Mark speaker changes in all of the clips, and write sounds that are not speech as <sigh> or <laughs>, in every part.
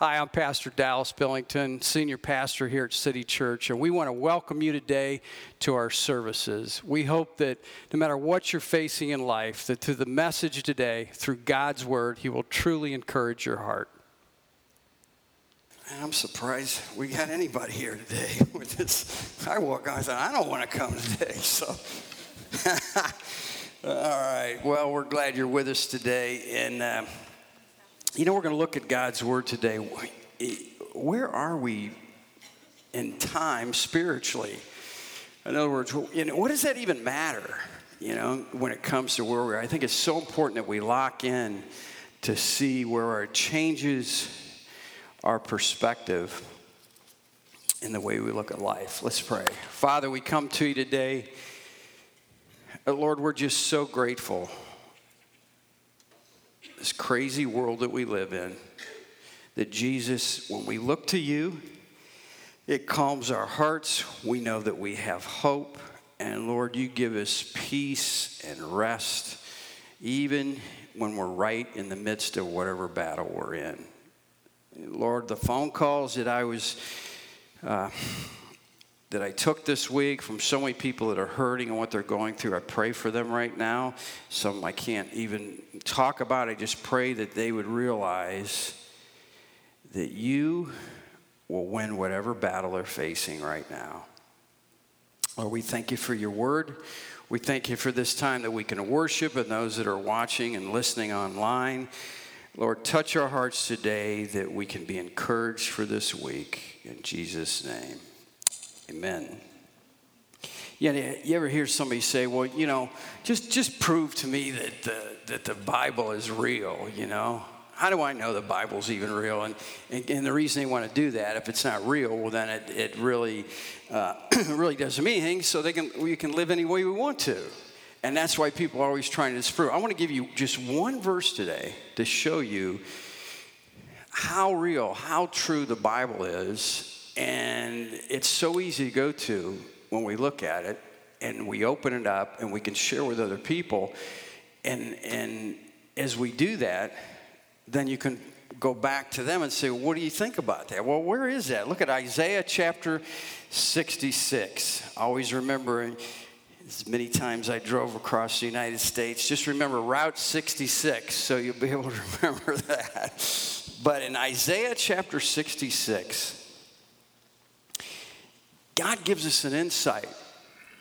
Speaker 1: Hi, I'm Pastor Dallas Billington, Senior Pastor here at City Church, and we want to welcome you today to our services. We hope that no matter what you're facing in life, that through the message today, through God's Word, He will truly encourage your heart.
Speaker 2: I'm surprised we got anybody here today <laughs> with this. I walk on, thought, I don't want to come today, <laughs> so. <laughs> All right, well, we're glad you're with us today, and. Uh, you know, we're going to look at God's Word today. Where are we in time spiritually? In other words, you know, what does that even matter? You know, when it comes to where we are, I think it's so important that we lock in to see where it changes our perspective in the way we look at life. Let's pray. Father, we come to you today. Lord, we're just so grateful this crazy world that we live in, that Jesus, when we look to you, it calms our hearts. We know that we have hope. And Lord, you give us peace and rest, even when we're right in the midst of whatever battle we're in. Lord, the phone calls that I was. Uh, that I took this week from so many people that are hurting and what they're going through. I pray for them right now. Some I can't even talk about. I just pray that they would realize that you will win whatever battle they're facing right now. Lord, we thank you for your word. We thank you for this time that we can worship and those that are watching and listening online. Lord, touch our hearts today that we can be encouraged for this week. In Jesus' name. Amen. Yeah, you ever hear somebody say, "Well, you know, just just prove to me that the that the Bible is real." You know, how do I know the Bible's even real? And and, and the reason they want to do that, if it's not real, well, then it it really uh, <clears throat> really doesn't mean anything. So they can we can live any way we want to, and that's why people are always trying to disprove. I want to give you just one verse today to show you how real, how true the Bible is and it's so easy to go to when we look at it and we open it up and we can share with other people. And, and as we do that, then you can go back to them and say, What do you think about that? Well, where is that? Look at Isaiah chapter 66. Always remember as many times I drove across the United States, just remember Route 66, so you'll be able to <laughs> remember that. But in Isaiah chapter 66, God gives us an insight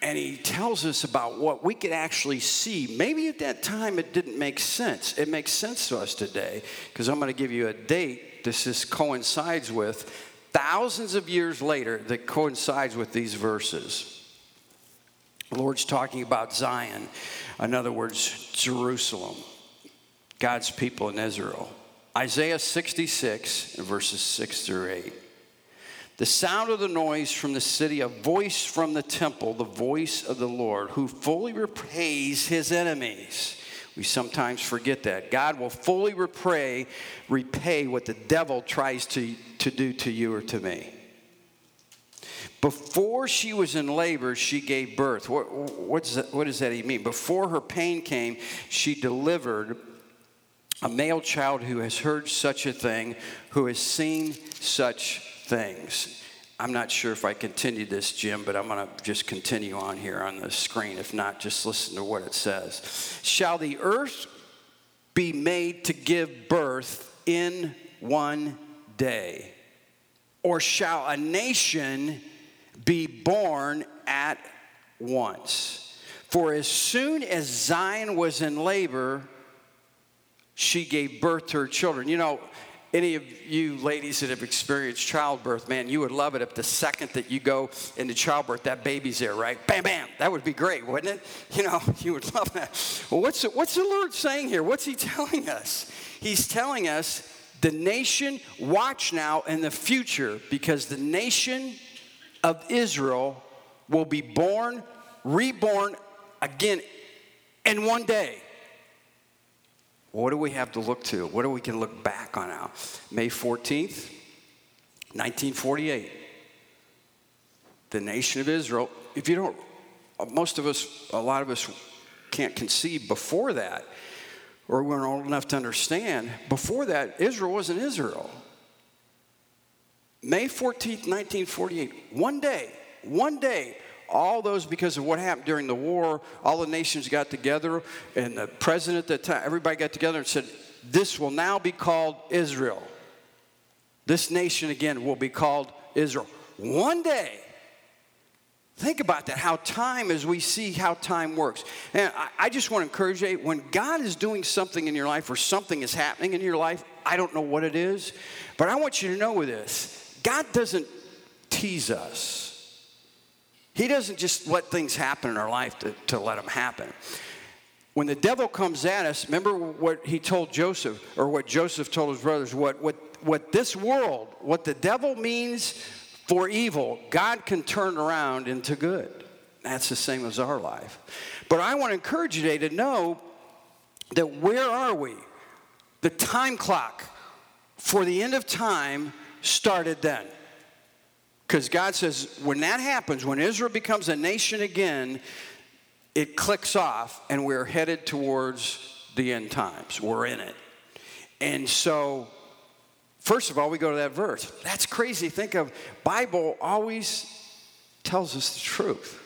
Speaker 2: and he tells us about what we could actually see. Maybe at that time it didn't make sense. It makes sense to us today because I'm going to give you a date this is, coincides with thousands of years later that coincides with these verses. The Lord's talking about Zion, in other words, Jerusalem, God's people in Israel. Isaiah 66, verses 6 through 8. The sound of the noise from the city, a voice from the temple, the voice of the Lord, who fully repays his enemies. We sometimes forget that. God will fully repay, repay what the devil tries to, to do to you or to me. Before she was in labor, she gave birth. What, does that, what does that even mean? Before her pain came, she delivered a male child who has heard such a thing, who has seen such things. I'm not sure if I continue this, Jim, but I'm going to just continue on here on the screen. If not, just listen to what it says. Shall the earth be made to give birth in one day? Or shall a nation be born at once? For as soon as Zion was in labor, she gave birth to her children. You know, any of you ladies that have experienced childbirth, man, you would love it if the second that you go into childbirth, that baby's there, right? Bam, bam. That would be great, wouldn't it? <laughs> You know, you would love that. Well, what's the, what's the Lord saying here? What's He <laughs> telling us? He's telling us the nation, watch now in the future, because the nation of Israel will be born, reborn again in one day. What do we have to look to? What do we can look back on now? May 14th, 1948. The nation of Israel. If you don't, most of us, a lot of us can't conceive before that, or we're old enough to understand. Before that, Israel wasn't Israel. May 14th, 1948, one day, one day, all those because of what happened during the war, all the nations got together, and the president at the time, everybody got together and said, This will now be called Israel. This nation again will be called Israel. One day, Think about that, how time, as we see how time works. And I, I, just want to encourage you when God is doing something in your life or something is happening in your life, I don't know what it is, but I want you to know this God doesn't tease us. He doesn't just let things happen in our life to, to let them happen. When the devil comes at us, remember what he told Joseph, or what Joseph told his brothers, what, what, what this world, what the devil means for evil, God can turn around into good. That's the same as our life. But I want to encourage you today to know that where are we? The time clock for the end of time started then. Because God says, when that happens, when Israel becomes a nation again, it clicks off and we're headed towards the end times. We're in it. And so First of all, we go to that verse. That's crazy. Think of Bible always tells us the truth.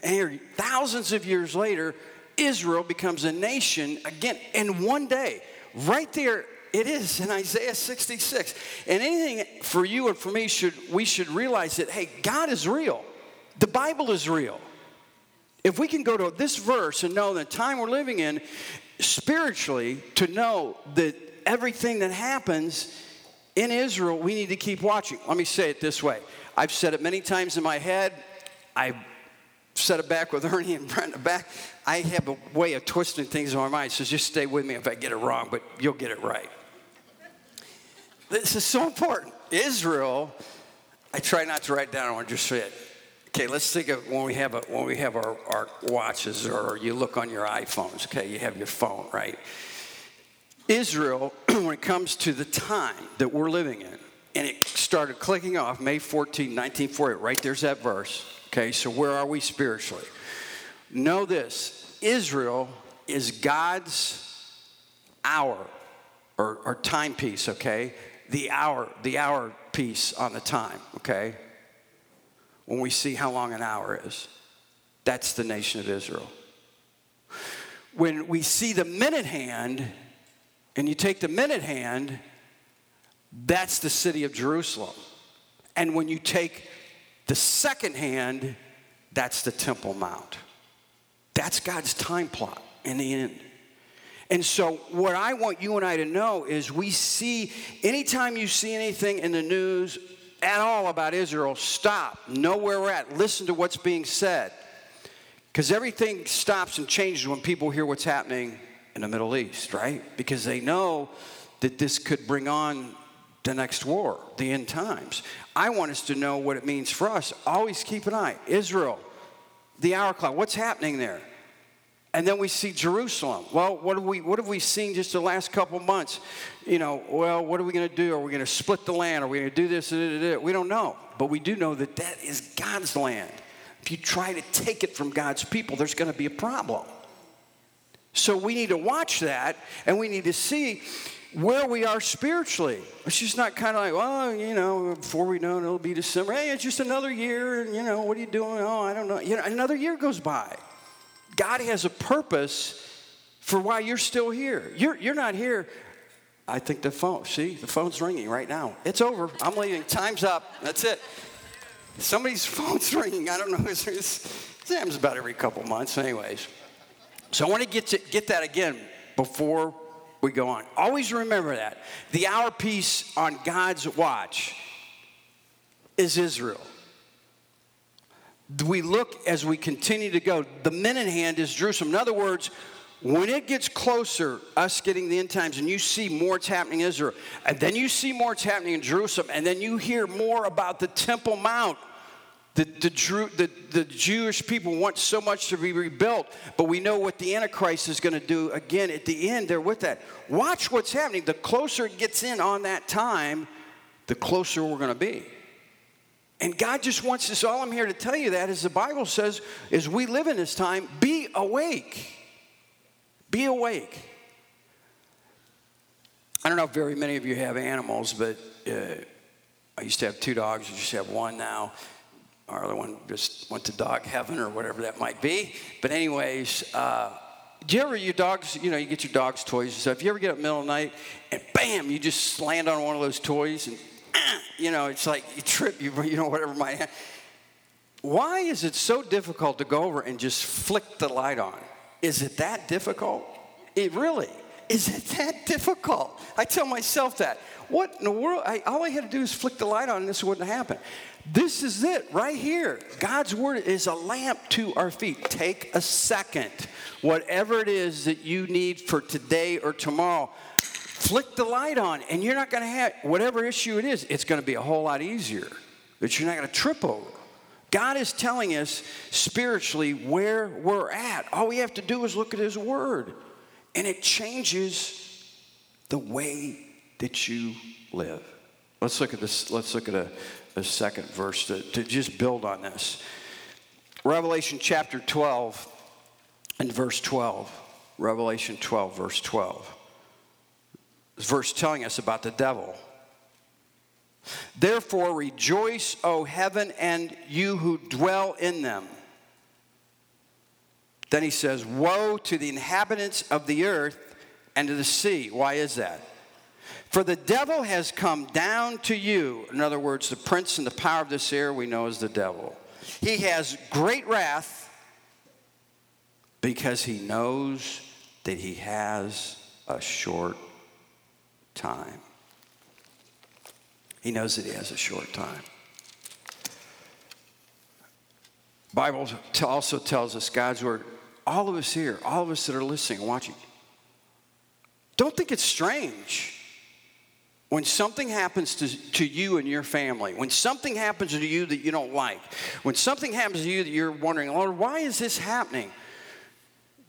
Speaker 2: And here, thousands of years later, Israel becomes a nation again in one day. Right there, it is in Isaiah 66. And anything for you and for me should we should realize that hey, God is real. The Bible is real. If we can go to this verse and know the time we're living in spiritually to know that everything that happens in Israel, we need to keep watching. Let me say it this way I've said it many times in my head. I've said it back with Ernie and Brenda back. I have a way of twisting things in my mind, so just stay with me if I get it wrong, but you'll get it right. This is so important. Israel, I try not to write down, I want to just say it. Okay, let's think of when we have, a, when we have our, our watches or you look on your iPhones, okay, you have your phone, right? Israel, <clears throat> when it comes to the time that we're living in, and it started clicking off May 14, 1940. Right there's that verse. Okay, so where are we spiritually? Know this Israel is God's hour or, or timepiece, okay? The hour, the hour piece on the time, okay? When we see how long an hour is, that's the nation of Israel. When we see the minute hand, and you take the minute hand, that's the city of Jerusalem. And when you take the second hand, that's the Temple Mount. That's God's time plot in the end. And so, what I want you and I to know is we see, anytime you see anything in the news at all about Israel, stop, know where we're at, listen to what's being said. Because everything stops and changes when people hear what's happening in the Middle East, right? Because they know that this could bring on the next war, the end times. I want us to know what it means for us. Always keep an eye. Israel, the hour clock, what's happening there? And then we see Jerusalem. Well, what have we what have we seen just the last couple months? You know, well, what are we going to do? Are we going to split the land? Are we going to do this? We don't know, but we do know that that is God's land. If you try to take it from God's people, there's going to be a problem. So we need to watch that and we need to see where we are spiritually. It's just not kind of like, well, you know, before we know it, it'll be December. Hey, it's just another year, and you know, what are you doing? Oh, I don't know. You know, another year goes by. God has a purpose for why you're still here. You're, you're not here. I think the phone, see, the phone's ringing right now. It's over. I'm leaving. Time's up. That's it. Somebody's <laughs> phone's ringing. I don't know. It's, it happens about every couple months, anyways. So I want to get, to get that again before we go on. Always remember that. The hour piece on God's watch is Israel. We look as we continue to go. The minute hand is Jerusalem. In other words, when it gets closer, us getting the end times, and you see more it's happening in Israel, and then you see more it's happening in Jerusalem, and then you hear more about the Temple Mount the, the, the, the, Jewish people want so much to be rebuilt, but we know what the Antichrist is going to do again at the end. They're with that. Watch what's happening. The closer it gets in on that time, the closer we're going to be. And God just wants us, all I'm here to tell you that, as the Bible says, as we live in this time, be awake. Be awake. I don't know if very many of you have animals, but uh, I used to have two dogs, I just have one now. Our other one just went to dog heaven or whatever that might be. But, anyways, uh, do you ever, your dogs, you know, you get your dog's toys and stuff. If you ever get up middle of the night and bam, you just land on one of those toys and, <clears throat> you know, it's like you trip, you, you know, whatever happen. Why is it so difficult to go over and just flick the light on? Is it that difficult? It really, is it that difficult? I tell myself that. What in the world? I, all I had to do is flick the light on and this wouldn't happen. This is it right here. God's word is a lamp to our feet. Take a second, whatever it is that you need for today or tomorrow, flick the light on, and you're not going to have whatever issue it is, it's going to be a whole lot easier that you're not going to trip over. God is telling us spiritually where we're at. All we have to do is look at His Word, and it changes the way that you live. Let's look at this. Let's look at a, a second verse to, to just build on this. Revelation chapter 12 and verse 12. Revelation 12, verse 12. Verse telling us about the devil. Therefore, rejoice, O heaven, and you who dwell in them. Then he says, Woe to the inhabitants of the earth and to the sea. Why is that? For the devil has come down to you. In other words, the prince and the power of this air we know is the devil. He has great wrath because he knows that he has a short time. He knows that he has a short time. Bible also tells us God's word, all of us here, all of us that are listening, watching, don't think it's strange when something happens to, to you and your family, when something happens to you that you don't like, when something happens to you that you're wondering, Lord, why is this happening?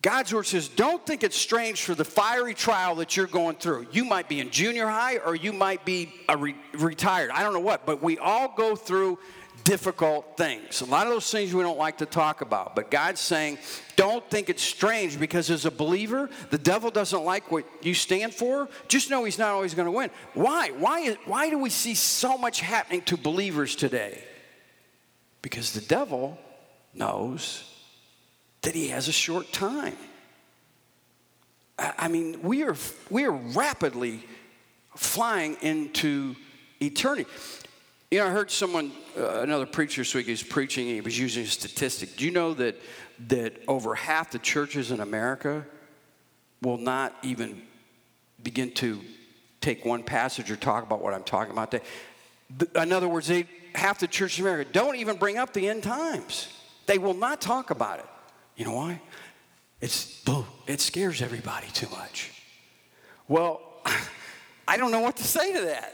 Speaker 2: God's word says, don't think it's strange for the fiery trial that you're going through. You might be in junior high or you might be re- retired. I don't know what, but we all go through difficult things. A lot of those things we don't like to talk about. But God's saying, don't think it's strange because as a believer, the devil doesn't like what you stand for. Just know he's not always going to win. Why? Why, why do we see so much happening to believers today? Because the devil knows that he has a short time. I mean, we are, we are rapidly flying into eternity. You know, I heard someone, uh, another preacher this week, he was preaching, he was using a statistic. Do you know that, that over half the churches in America will not even begin to take one passage or talk about what I'm talking about today? In other words, they, half the churches in America don't even bring up the end times. They will not talk about it. You know why? It's, it scares everybody too much. Well, <laughs> I don't know what to say to that.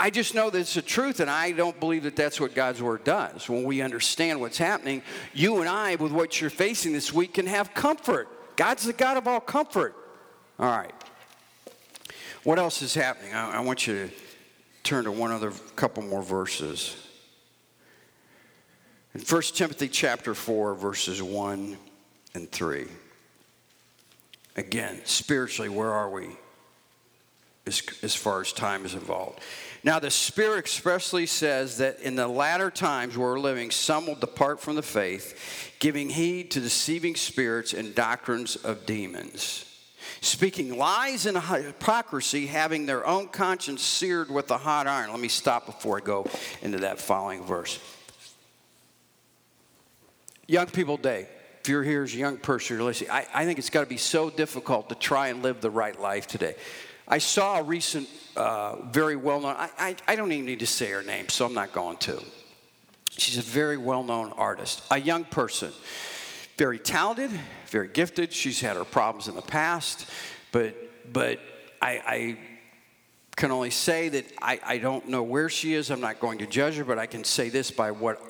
Speaker 2: I just know that it's the truth, and I don't believe that that's what God's Word does. When we understand what's happening, you and I, with what you're facing this week, can have comfort. God's the God of all comfort. All right. What else is happening? I, I want you to turn to one other couple more verses. In 1 Timothy chapter 4, verses 1 and 3. Again, spiritually, where are we as, as far as time is involved? Now, the Spirit expressly says that in the latter times we're living, some will depart from the faith, giving heed to deceiving spirits and doctrines of demons, speaking lies and hypocrisy, having their own conscience seared with a hot iron. Let me stop before I go into that following verse. Young People Day. If you're here as a young person, you're listening, I, I think it's got to be so difficult to try and live the right life today. I saw a recent, uh, very well known, I, I, I don't even need to say her name, so I'm not going to. She's a very well known artist, a young person, very talented, very gifted. She's had her problems in the past, but, but I, I can only say that I, I don't know where she is. I'm not going to judge her, but I can say this by what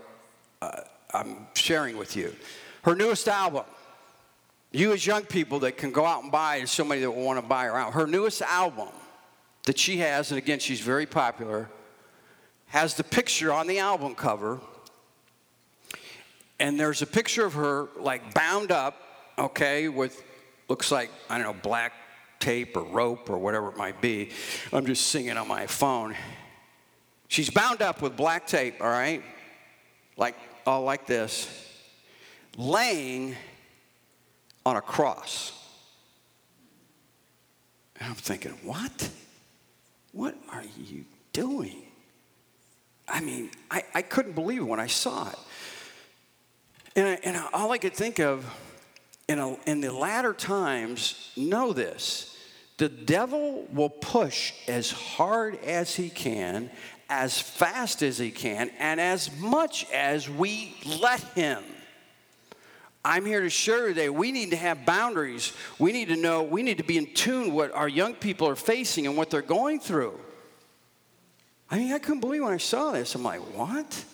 Speaker 2: uh, I'm sharing with you. Her newest album, you, as young people that can go out and buy, there's somebody that will want to buy her out. Her newest album that she has, and again, she's very popular, has the picture on the album cover. And there's a picture of her like bound up, okay, with looks like, I don't know, black tape or rope or whatever it might be. I'm just singing on my phone. She's bound up with black tape, all right? Like, all like this, laying on a cross. And I'm thinking, what? What are you doing? I mean, I, I couldn't believe it when I saw it. And, I, and all I could think of in, a, in the latter times, know this the devil will push as hard as he can, as fast as he can, and as much as we let him. I'm here to share today we need to have boundaries. We need to know, we need to be in tune what our young people are facing and what they're going through. I mean, I couldn't believe when I saw this. I'm like, what?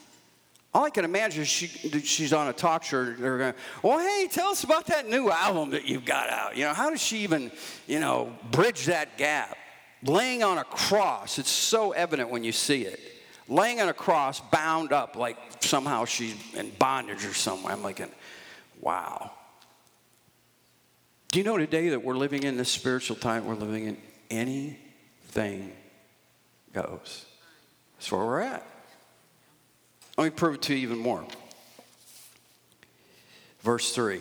Speaker 2: All I can imagine is she, she's on a talk show. They're going, well, hey, tell us about that new album that you've got out. You know, how does she even, you know, bridge that gap? Laying on a cross, it's so evident when you see it. Laying on a cross, bound up, like somehow she's in bondage or somewhere. I'm like, wow. Do you know today that we're living in this spiritual time? We're living in anything goes. That's where we're at. Let me prove it to you even more. Verse 3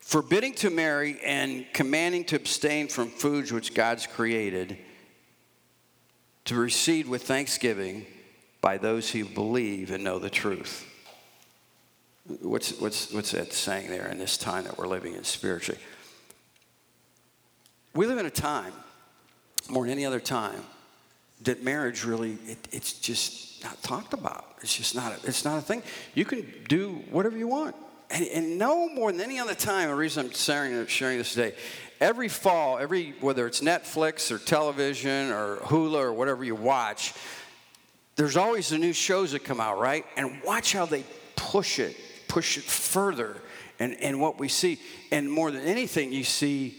Speaker 2: Forbidding to marry and commanding to abstain from foods which God's created, to receive with thanksgiving by those who believe and know the truth. What's, what's, what's that saying there in this time that we're living in spiritually? We live in a time, more than any other time, that marriage really, it, it's just not talked about. It's just not, a, it's not a thing. You can do whatever you want. And, and no more than any other time, the reason I'm sharing, sharing this today, every fall, every, whether it's Netflix or television or Hulu or whatever you watch, there's always the new shows that come out, right? And watch how they push it, push it further. And, and what we see, and more than anything, you see,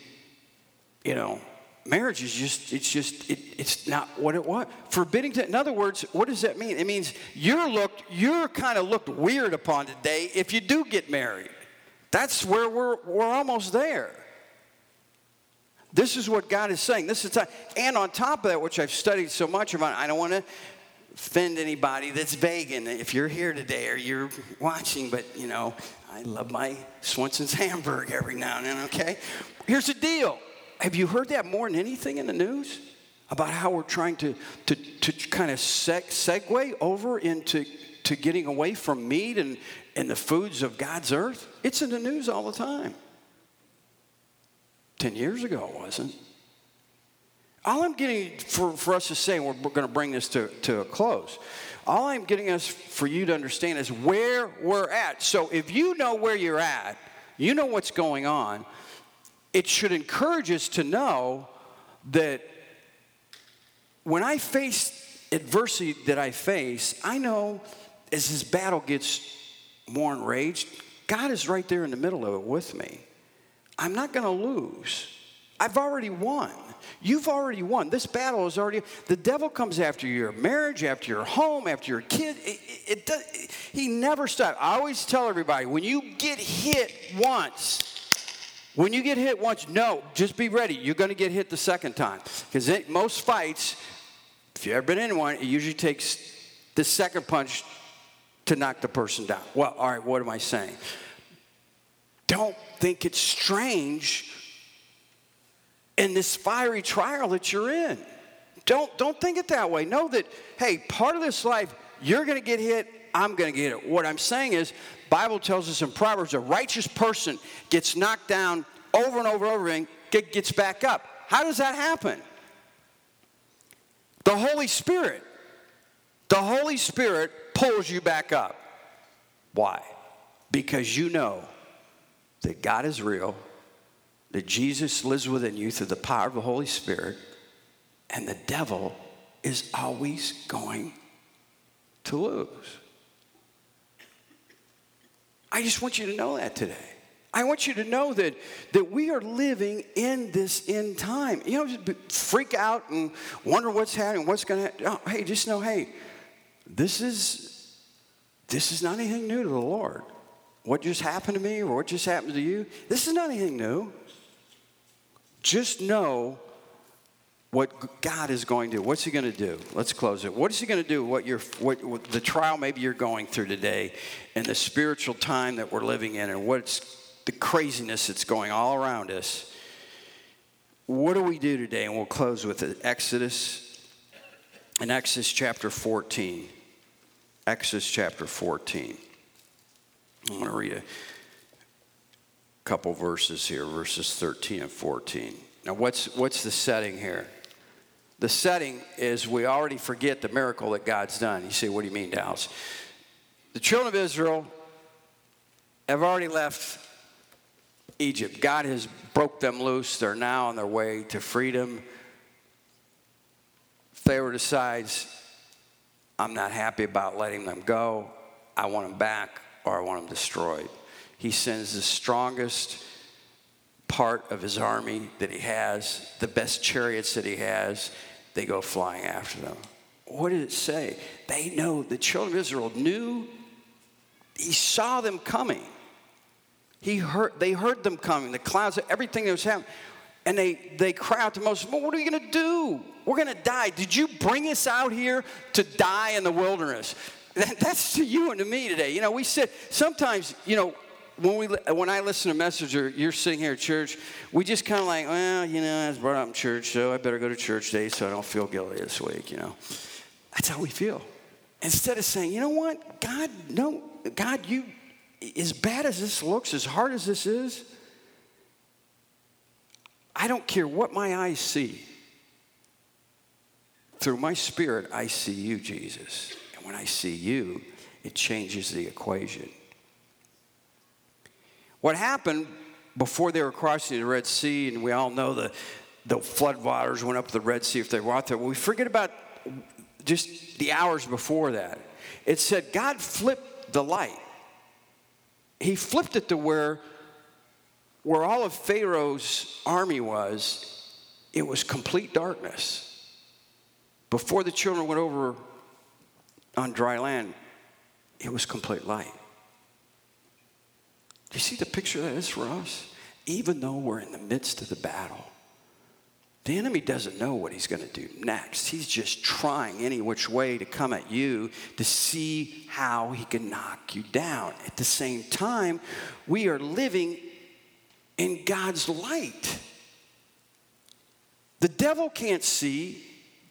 Speaker 2: you know, marriage is just it's just it, it's not what it was forbidding to in other words what does that mean it means you're looked you're kind of looked weird upon today if you do get married that's where we're we're almost there this is what god is saying this is time and on top of that which i've studied so much about i don't want to offend anybody that's vegan if you're here today or you're watching but you know i love my Swensons hamburger every now and then okay here's the deal have you heard that more than anything in the news? About how we're trying to, to, to kind of seg- segue over into to getting away from meat and, and the foods of God's earth? It's in the news all the time. 10 years ago, it wasn't. All I'm getting for, for us to say, we're, going to bring this to, to a close. All I'm getting us for you to understand is where we're at. So if you know where you're at, you know what's going on, it should encourage us to know that when I face adversity that I face, I know as this battle gets more enraged, God is right there in the middle of it with me. I'm not going to lose. I've already won. You've already won. This battle is already. The devil comes after your marriage, after your home, after your kid. It, it, it does, he never stops. I always tell everybody when you get hit once, when you get hit once, no, just be ready. You're going to get hit the second time. Because most fights, if you've ever been in one, it usually takes the second punch to knock the person down. Well, all right, what am I saying? Don't think it's strange in this fiery trial that you're in. Don't, don't think it that way. Know that, hey, part of this life, you're going to get hit, I'm going to get it. What I'm saying is, Bible tells us in Proverbs, a righteous person gets knocked down over and over and over again, gets back up. How does that happen? The Holy Spirit. The Holy Spirit pulls you back up. Why? Because you know that God is real, that Jesus lives within you through the power of the Holy Spirit, and the devil is always going to lose. I just want you to know that today. I want you to know that, that we are living in this end time. You know, freak out and wonder what's happening, what's going to happen. Oh, hey, just know, hey, this is, this is not anything new to the Lord. What just happened to me or what just happened to you, this is not anything new. Just know what God is going to do. What's He going to do? Let's close it. What is He going to do? What, you're, what, what the trial maybe you're going through today, and the spiritual time that we're living in, and what's the craziness that's going all around us. What do we do today? And we'll close with it. Exodus, in Exodus chapter 14. Exodus chapter 14. I'm going to read a couple verses here, verses 13 and 14. Now, what's, what's the setting here? The setting is we already forget the miracle that God's done. You say, what do you mean, Dallas? The children of Israel have already left Egypt. God has broke them loose. They're now on their way to freedom. Pharaoh decides, I'm not happy about letting them go. I want them back or I want them destroyed. He sends the strongest part of his army that he has, the best chariots that he has, they go flying after them. What did it say? They know, the children of Israel knew, he saw them coming. He heard, they heard them coming, the clouds, everything that was happening. And they, they cry out to Moses, well, what are we going to do? We're going to die. Did you bring us out here to die in the wilderness? That, that's to you and to me today. You know, we sit, sometimes, you know, when, we, when I listen to message or you're sitting here at church, we just kind of like, well, you know, I was brought up in church, so I better go to church today so I don't feel guilty this week, you know. That's how we feel. Instead of saying, you know what, God, no, God, you, as bad as this looks, as hard as this is, I don't care what my eyes see. Through my spirit, I see you, Jesus. When I see you, it changes the equation. What happened before they were crossing the Red Sea, and we all know the, the flood waters went up the Red Sea if they were out there. We forget about just the hours before that. It said God flipped the light. He flipped it to where, where all of Pharaoh's army was, it was complete darkness. Before the children went over on dry land, it was complete light. Do you see the picture that is for us? Even though we're in the midst of the battle, the enemy doesn't know what he's going to do next. He's just trying any which way to come at you to see how he can knock you down. At the same time, we are living in God's light. The devil can't see,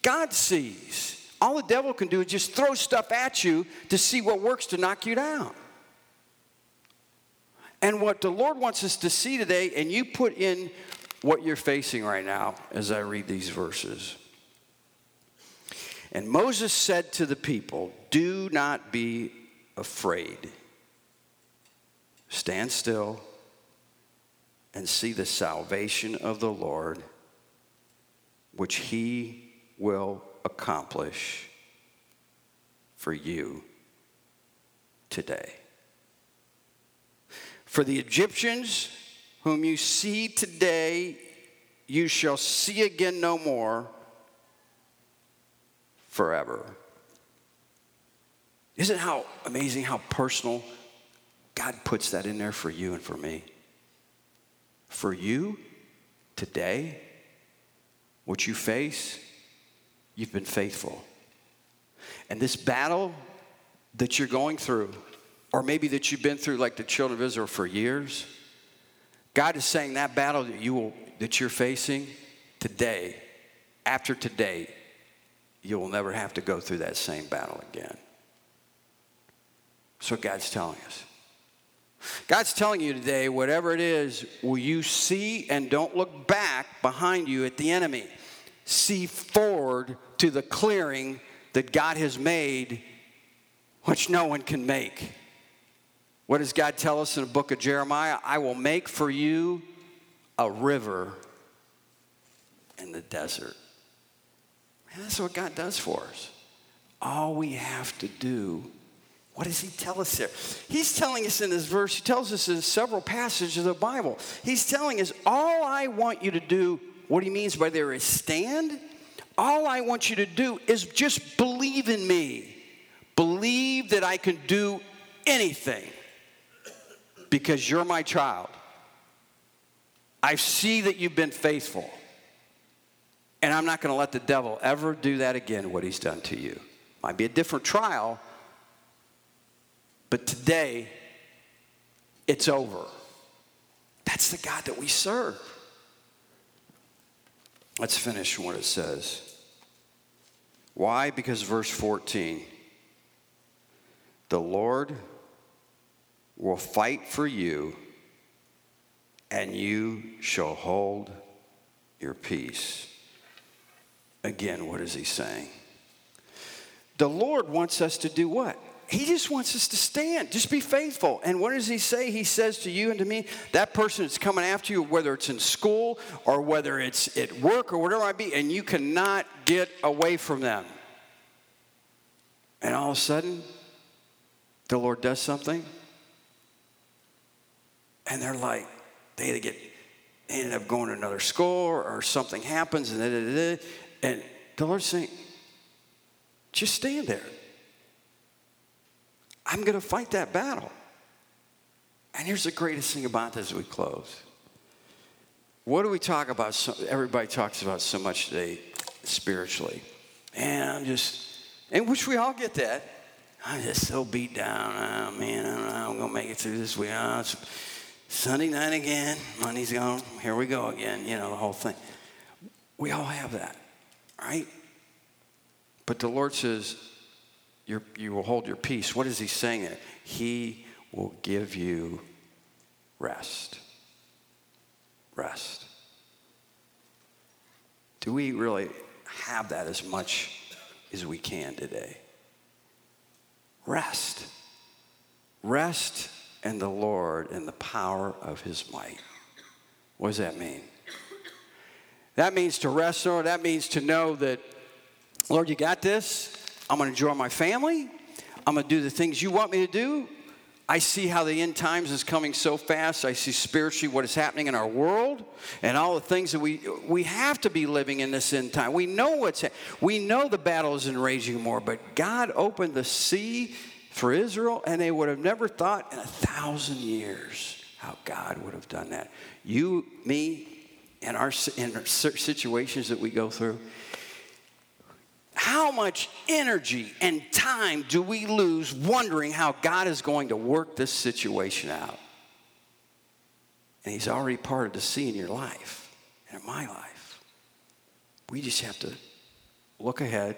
Speaker 2: God sees. All the devil can do is just throw stuff at you to see what works to knock you down. And what the Lord wants us to see today, and you put in what you're facing right now as I read these verses. And Moses said to the people, Do not be afraid. Stand still and see the salvation of the Lord, which he will accomplish for you today. For the Egyptians, whom you see today, you shall see again no more forever. Isn't how amazing how personal God puts that in there for you and for me? For you today, what you face, you've been faithful. And this battle that you're going through, or maybe that you've been through like the children of Israel for years. God is saying that battle that you will that you're facing today, after today, you will never have to go through that same battle again. What God's telling us. God's telling you today, whatever it is, will you see and don't look back behind you at the enemy? See forward to the clearing that God has made, which no one can make. What does God tell us in the book of Jeremiah? I will make for you a river in the desert. And that's what God does for us. All we have to do, what does He tell us there? He's telling us in this verse, He tells us in several passages of the Bible. He's telling us, all I want you to do, what He means by there is stand. All I want you to do is just believe in me. Believe that I can do anything because you're my child. I see that you've been faithful. And I'm not going to let the devil ever do that again, what he's done to you. Might be a different trial, but today, it's over. That's the God that we serve. Let's finish what it says. Why? Because verse 14 the Lord will fight for you, and you shall hold your peace. Again, what is he saying? The Lord wants us to do what? He just wants us to stand. Just be faithful. And what does he say? He says to you and to me, that person that's coming after you, whether it's in school or whether it's at work or whatever it might be, and you cannot get away from them. And all of a sudden, the Lord does something, and they're like, they get they ended up going to another school or, or something happens, and da, da, da, and the Lord's saying, just stand there. I'm going to fight that battle. And here's the greatest thing about this as we close. What do we talk about? So, everybody talks about so much today spiritually. And I'm just, and which we all get that. I'm just so beat down. Oh, man, I I'm going to make it through this week. Oh, Sunday night again. Money's gone. Here we go again. You know, the whole thing. We all have that, right? But the Lord says, you you will hold your peace. What is he saying there? He will give you rest. Rest. Do we really have that as much as we can today? Rest. Rest in the Lord and the power of his might. What does that mean? That means to rest, Lord. That means to know that, Lord, you got this. I'm going to enjoy my family. I'm going to do the things you want me to do. I see how the end times is coming so fast. I see spiritually what is happening in our world and all the things that we we have to be living in this end time. We know what's we know the battle isn't raging more, but God opened the sea for Israel, and they would have never thought in a thousand years how God would have done that. You, me, in our in our situations that we go through, how much energy and time do we lose wondering how God is going to work this situation out? And He's already parted the sea in your life and in my life. We just have to look ahead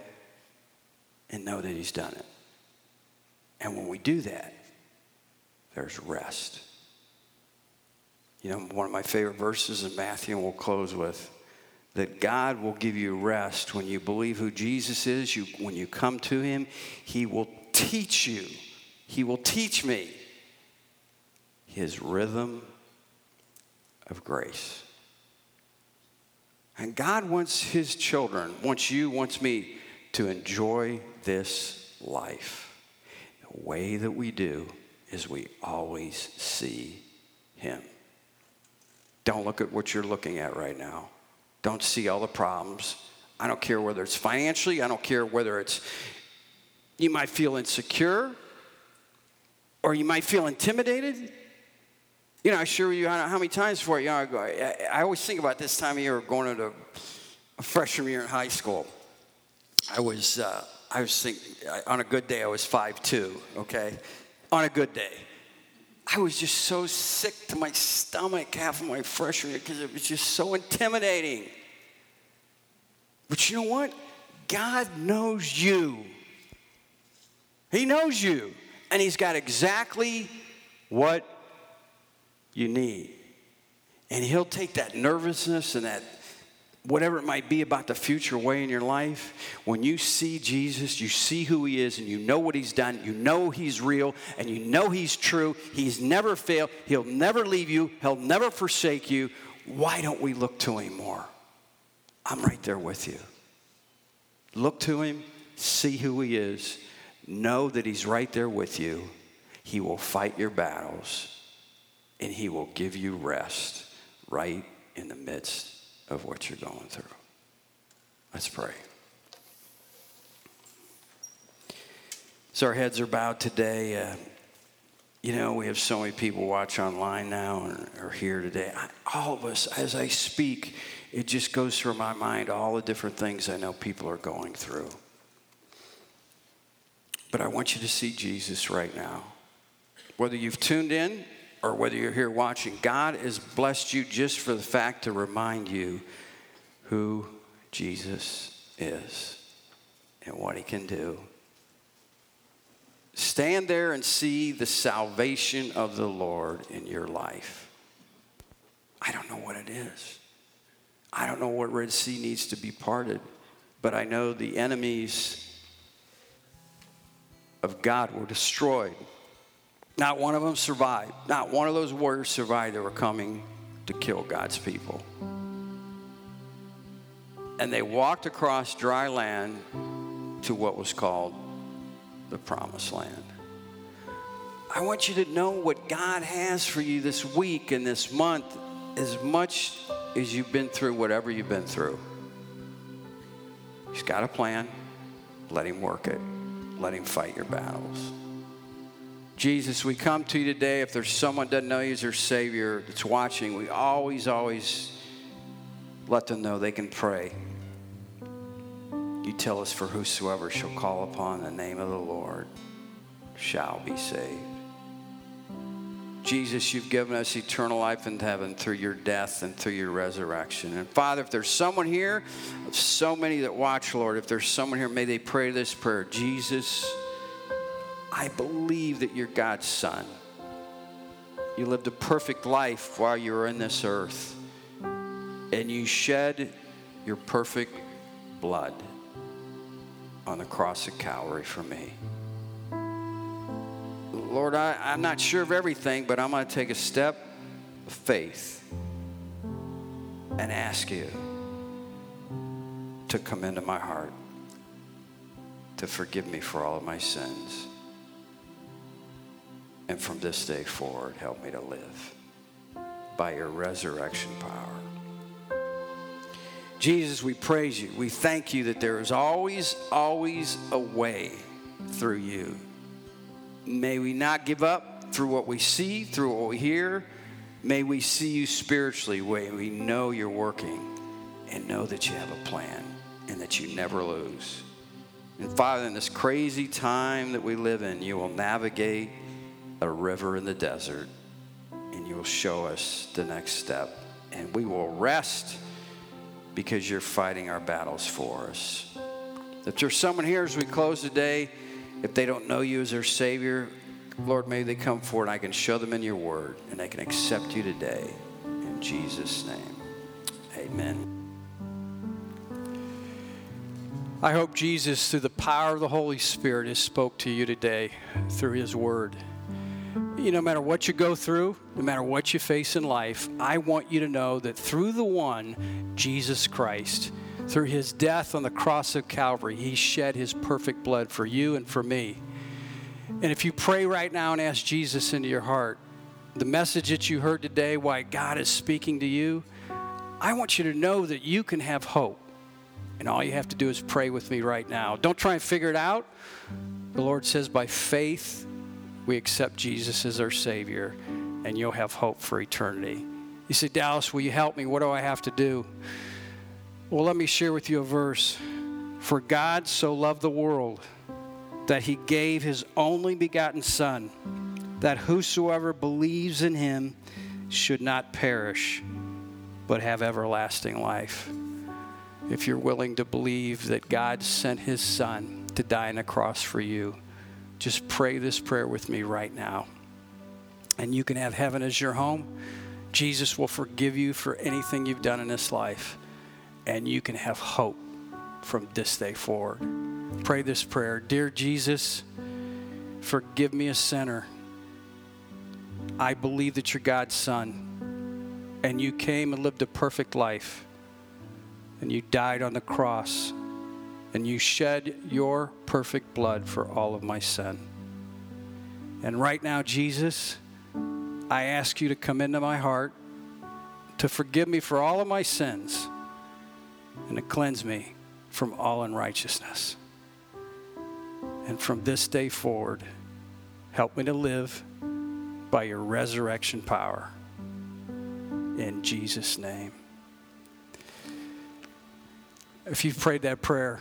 Speaker 2: and know that He's done it. And when we do that, there's rest. You know, one of my favorite verses in Matthew, and we'll close with that God will give you rest when you believe who Jesus is. You, when you come to Him, He will teach you. He will teach me His rhythm of grace. And God wants His children, wants you, wants me to enjoy this life. The way that we do is we always see Him. Don't look at what you're looking at right now don't see all the problems. I don't care whether it's financially, I don't care whether it's you might feel insecure or you might feel intimidated. You know, I assure you how many times before, you know, I, go, I, I always think about this time of year going into a freshman year in high school. I was, uh, I was thinking, on a good day, I was 5'2, okay? On a good day. I was just so sick to my stomach half of my freshman year because it was just so intimidating. But you know what? God knows you. He knows you. And He's got exactly what you need. And He'll take that nervousness and that whatever it might be about the future way in your life, when you see Jesus, you see who he is, and you know what he's done, you know he's real, and you know he's true, he's never failed, he'll never leave you, he'll never forsake you. Why don't we look to him more? I'm right there with you. Look to him, see who he is, know that he's right there with you. He will fight your battles, and he will give you rest right in the midst of what you're going through. Let's pray. So our heads are bowed today. Uh, you know, we have so many people watch online now and are here today. I, all of us, as I speak it just goes through my mind all the different things I know people are going through. But I want you to see Jesus right now. Whether you've tuned in or whether you're here watching, God has blessed you just for the fact to remind you who Jesus is and what he can do. Stand there and see the salvation of the Lord in your life. I don't know what it is. I don't know what Red Sea needs to be parted, but I know the enemies of God were destroyed. Not one of them survived. Not one of those warriors survived that were coming to kill God's people. And they walked across dry land to what was called the promised land. I want you to know what God has for you this week and this month as much as you've been through whatever you've been through. He's got a plan. Let Him work it. Let Him fight your battles. Jesus, we come to you today. If there's someone that doesn't know you as their Savior that's watching, we always, always let them know they can pray. You tell us, for whosoever shall call upon the name of the Lord shall be saved. Jesus, you've given us eternal life in heaven through your death and through your resurrection. And Father, if there's someone here, so many that watch, Lord, if there's someone here, may they pray this prayer Jesus, I believe that you're God's Son. You lived a perfect life while you were in this earth, and you shed your perfect blood on the cross of Calvary for me. Lord, I, I'm not sure of everything, but I'm going to take a step of faith and ask you to come into my heart, to forgive me for all of my sins. And from this day forward, help me to live by your resurrection power. Jesus, we praise you. We thank you that there is always, always a way through you. May we not give up through what we see, through what we hear. May we see you spiritually, way we know you're working and know that you have a plan and that you never lose. And Father, in this crazy time that we live in, you will navigate a river in the desert and you will show us the next step. And we will rest because you're fighting our battles for us. If there's someone here as we close today, if they don't know you as their Savior, Lord, may they come forward and I can show them in your word and they can accept you today. In Jesus' name, amen.
Speaker 1: I hope Jesus, through the power of the Holy Spirit, has spoke to you today through his word. You no matter what you go through, no matter what you face in life, I want you to know that through the one, Jesus Christ, through his death on the cross of Calvary, he shed his perfect blood for you and for me. And if you pray right now and ask Jesus into your heart, the message that you heard today, why God is speaking to you, I want you to know that you can have hope. And all you have to do is pray with me right now. Don't try and figure it out. The Lord says, by faith, we accept Jesus as our Savior, and you'll have hope for eternity. You say, Dallas, will you help me? What do I have to do? Well, let me share with you a verse. For God so loved the world that he gave his only begotten Son, that whosoever believes in him should not perish, but have everlasting life. If you're willing to believe that God sent his Son to die on a cross for you, just pray this prayer with me right now. And you can have heaven as your home. Jesus will forgive you for anything you've done in this life, and you can have hope from this day forward. Pray this prayer Dear Jesus, forgive me a sinner. I believe that you're God's Son, and you came and lived a perfect life, and you died on the cross and you shed your perfect blood for all of my sin. And right now, Jesus, I ask you to come into my heart, to forgive me for all of my sins, and to cleanse me from all unrighteousness. And from this day forward, help me to live by your resurrection power. In Jesus' name. if you've prayed that prayer,